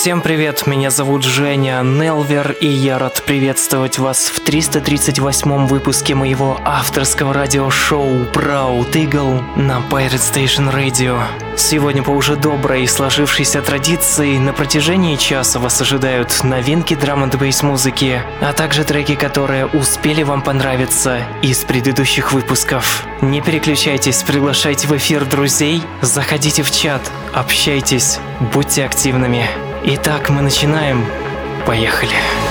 Всем привет, меня зовут Женя Нелвер, и я рад приветствовать вас в 338-м выпуске моего авторского радиошоу Proud Eagle на Pirate Station Radio. Сегодня по уже доброй и сложившейся традиции на протяжении часа вас ожидают новинки драм н музыки, а также треки, которые успели вам понравиться из предыдущих выпусков. Не переключайтесь, приглашайте в эфир друзей, заходите в чат, общайтесь, будьте активными. Итак, мы начинаем. Поехали. Pirate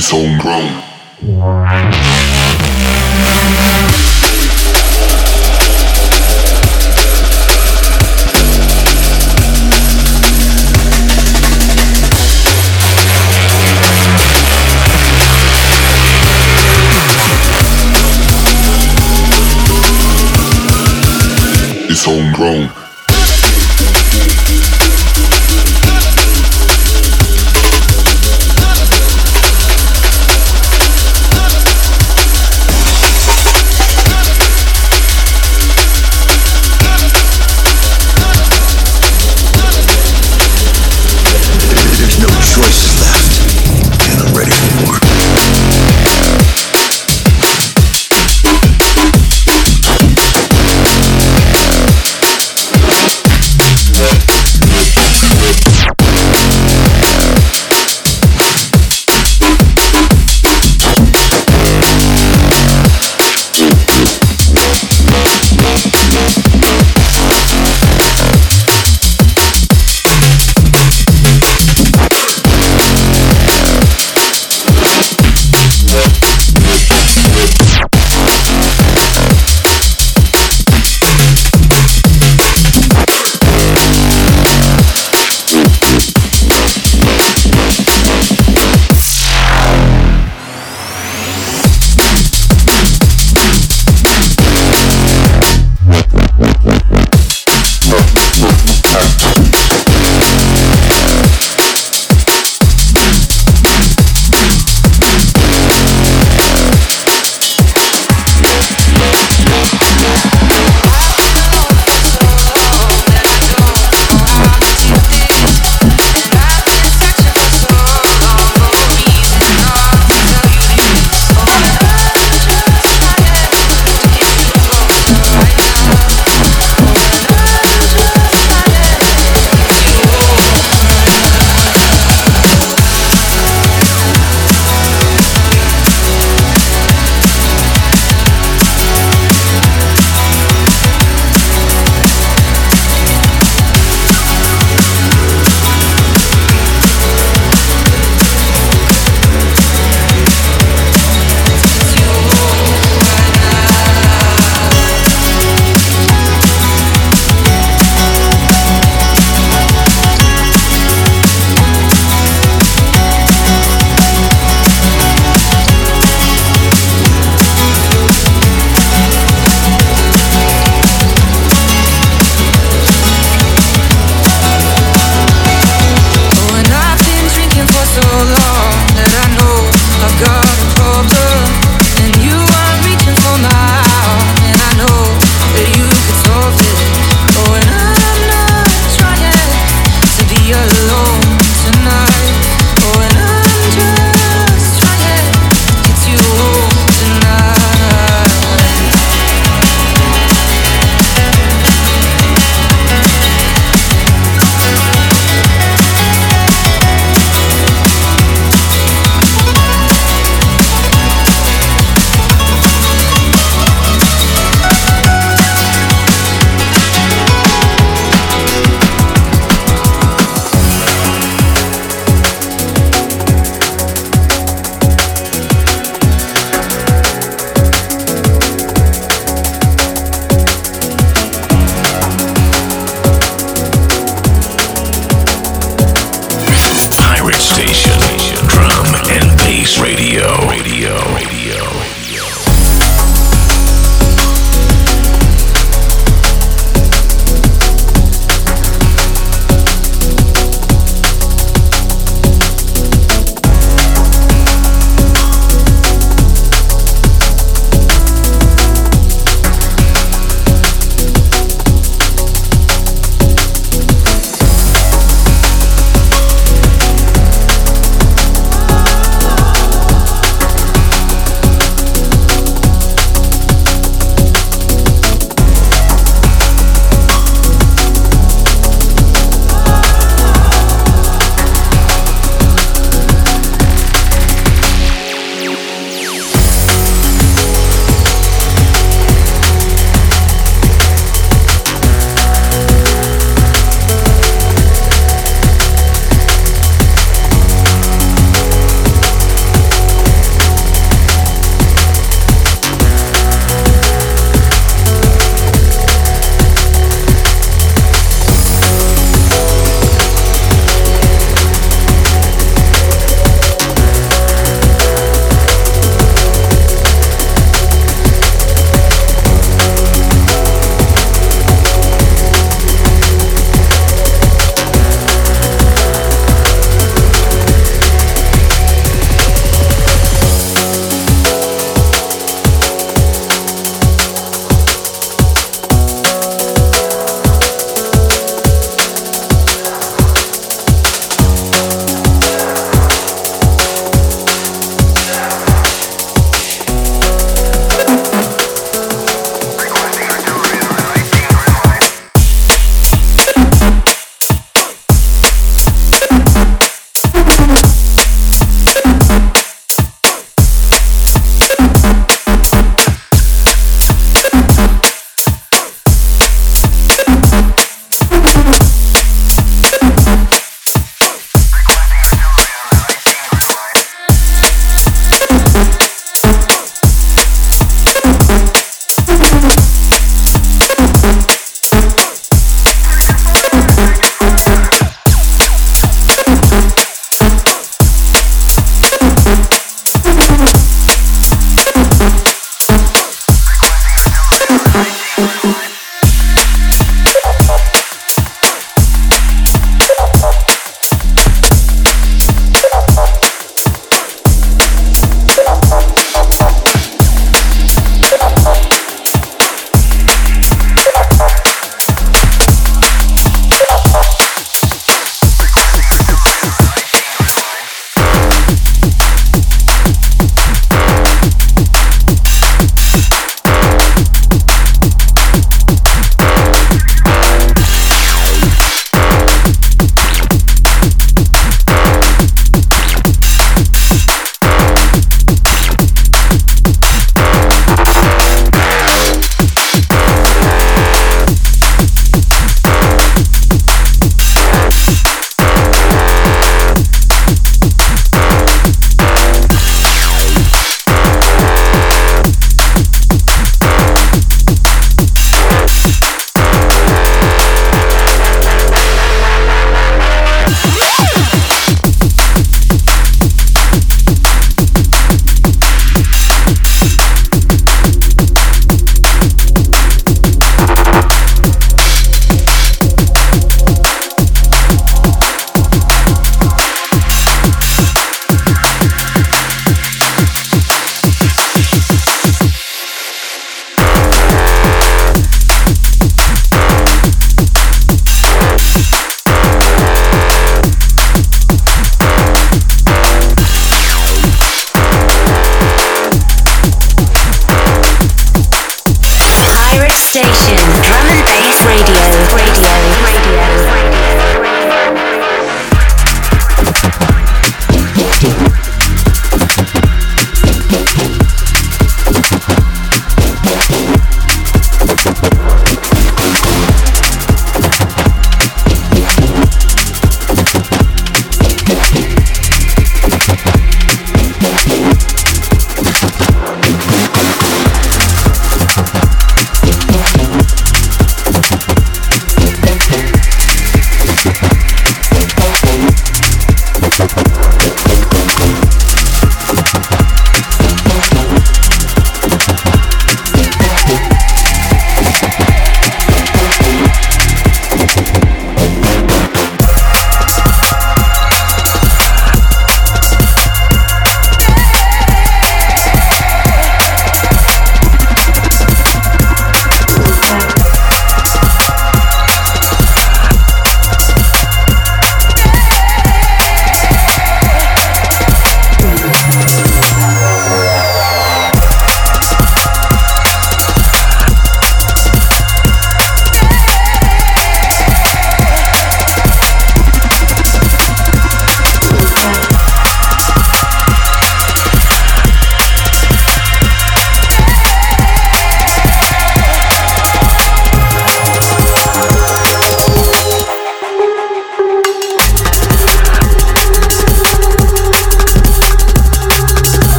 It's homegrown. homegrown.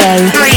Radio.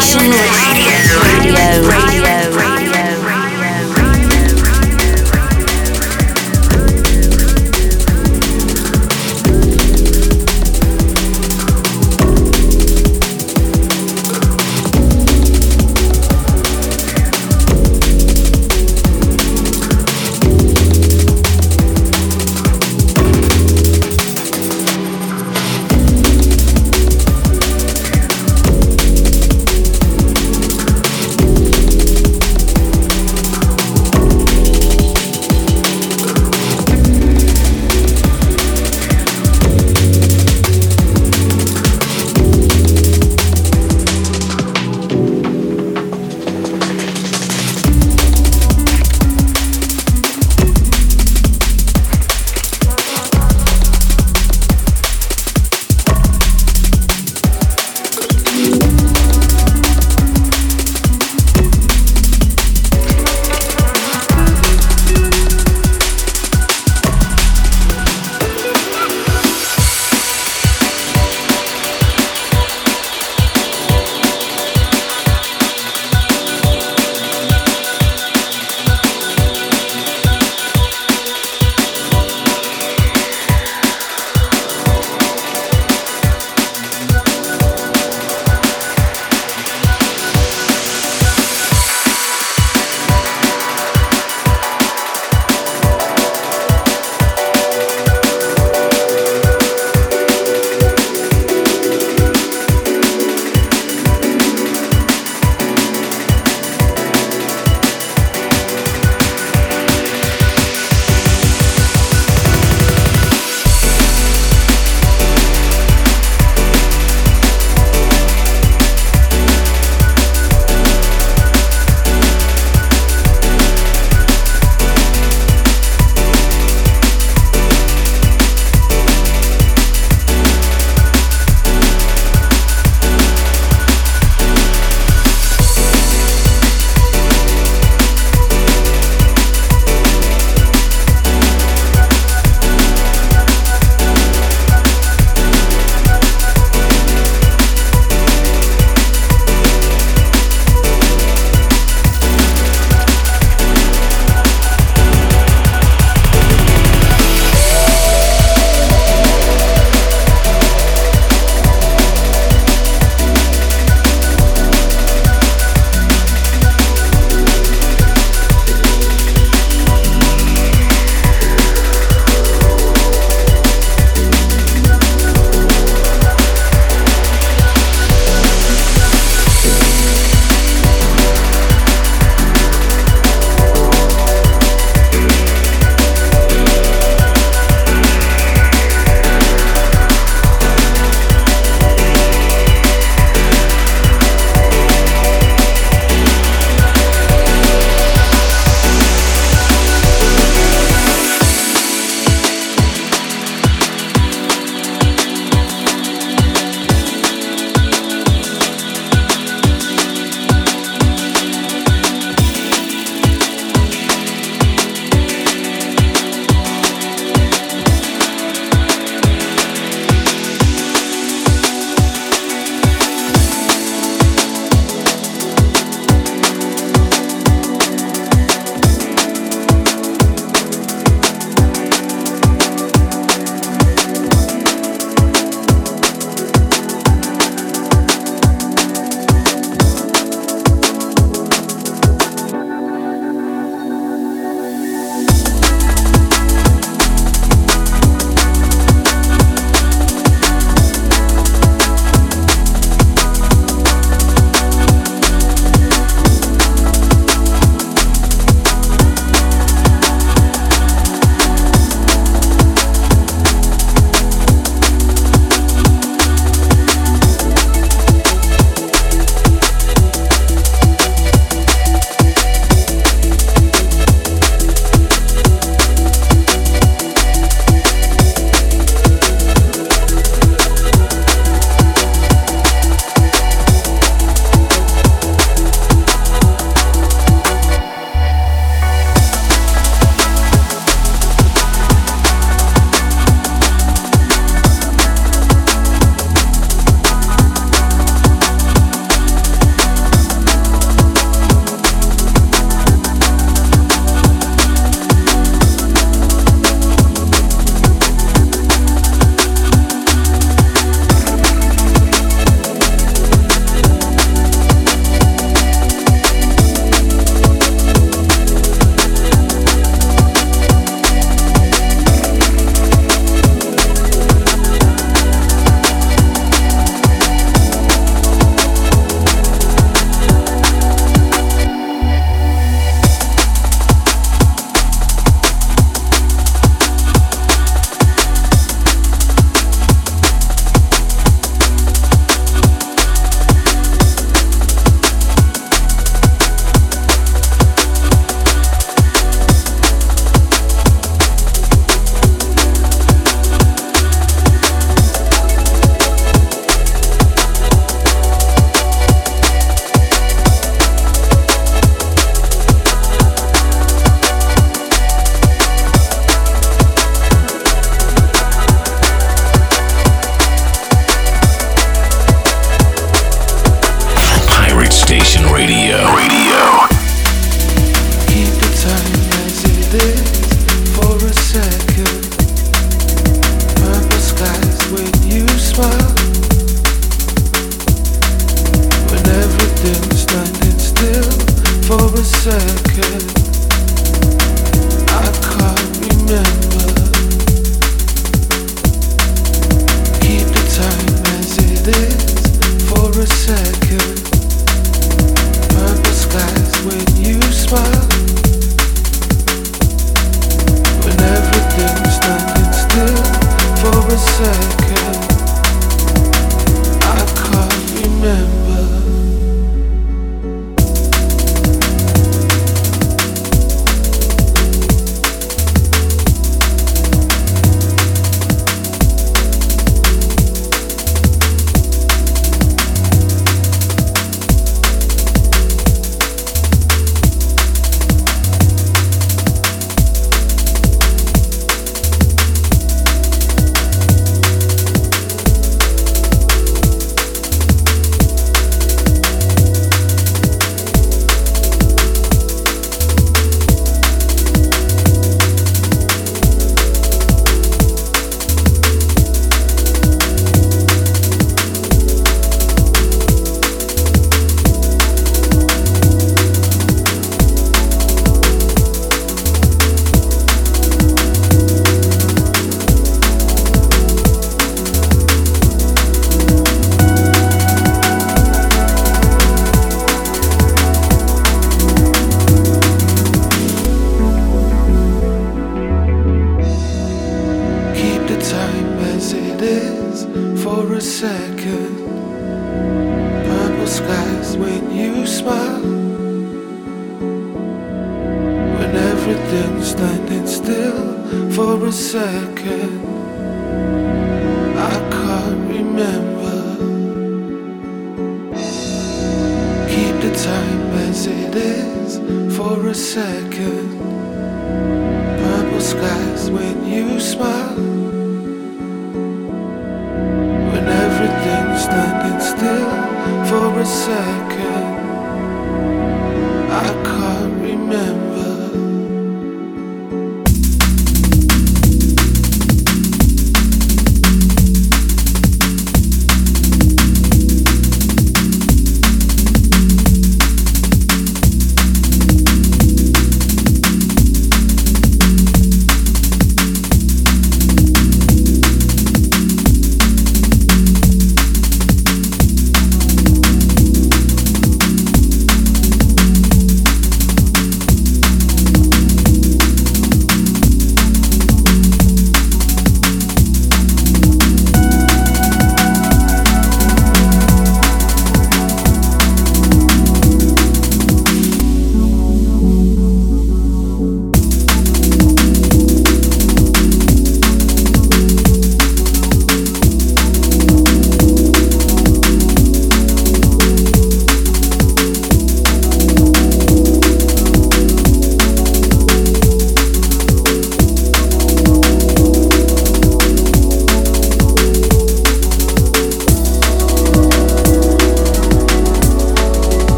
Station with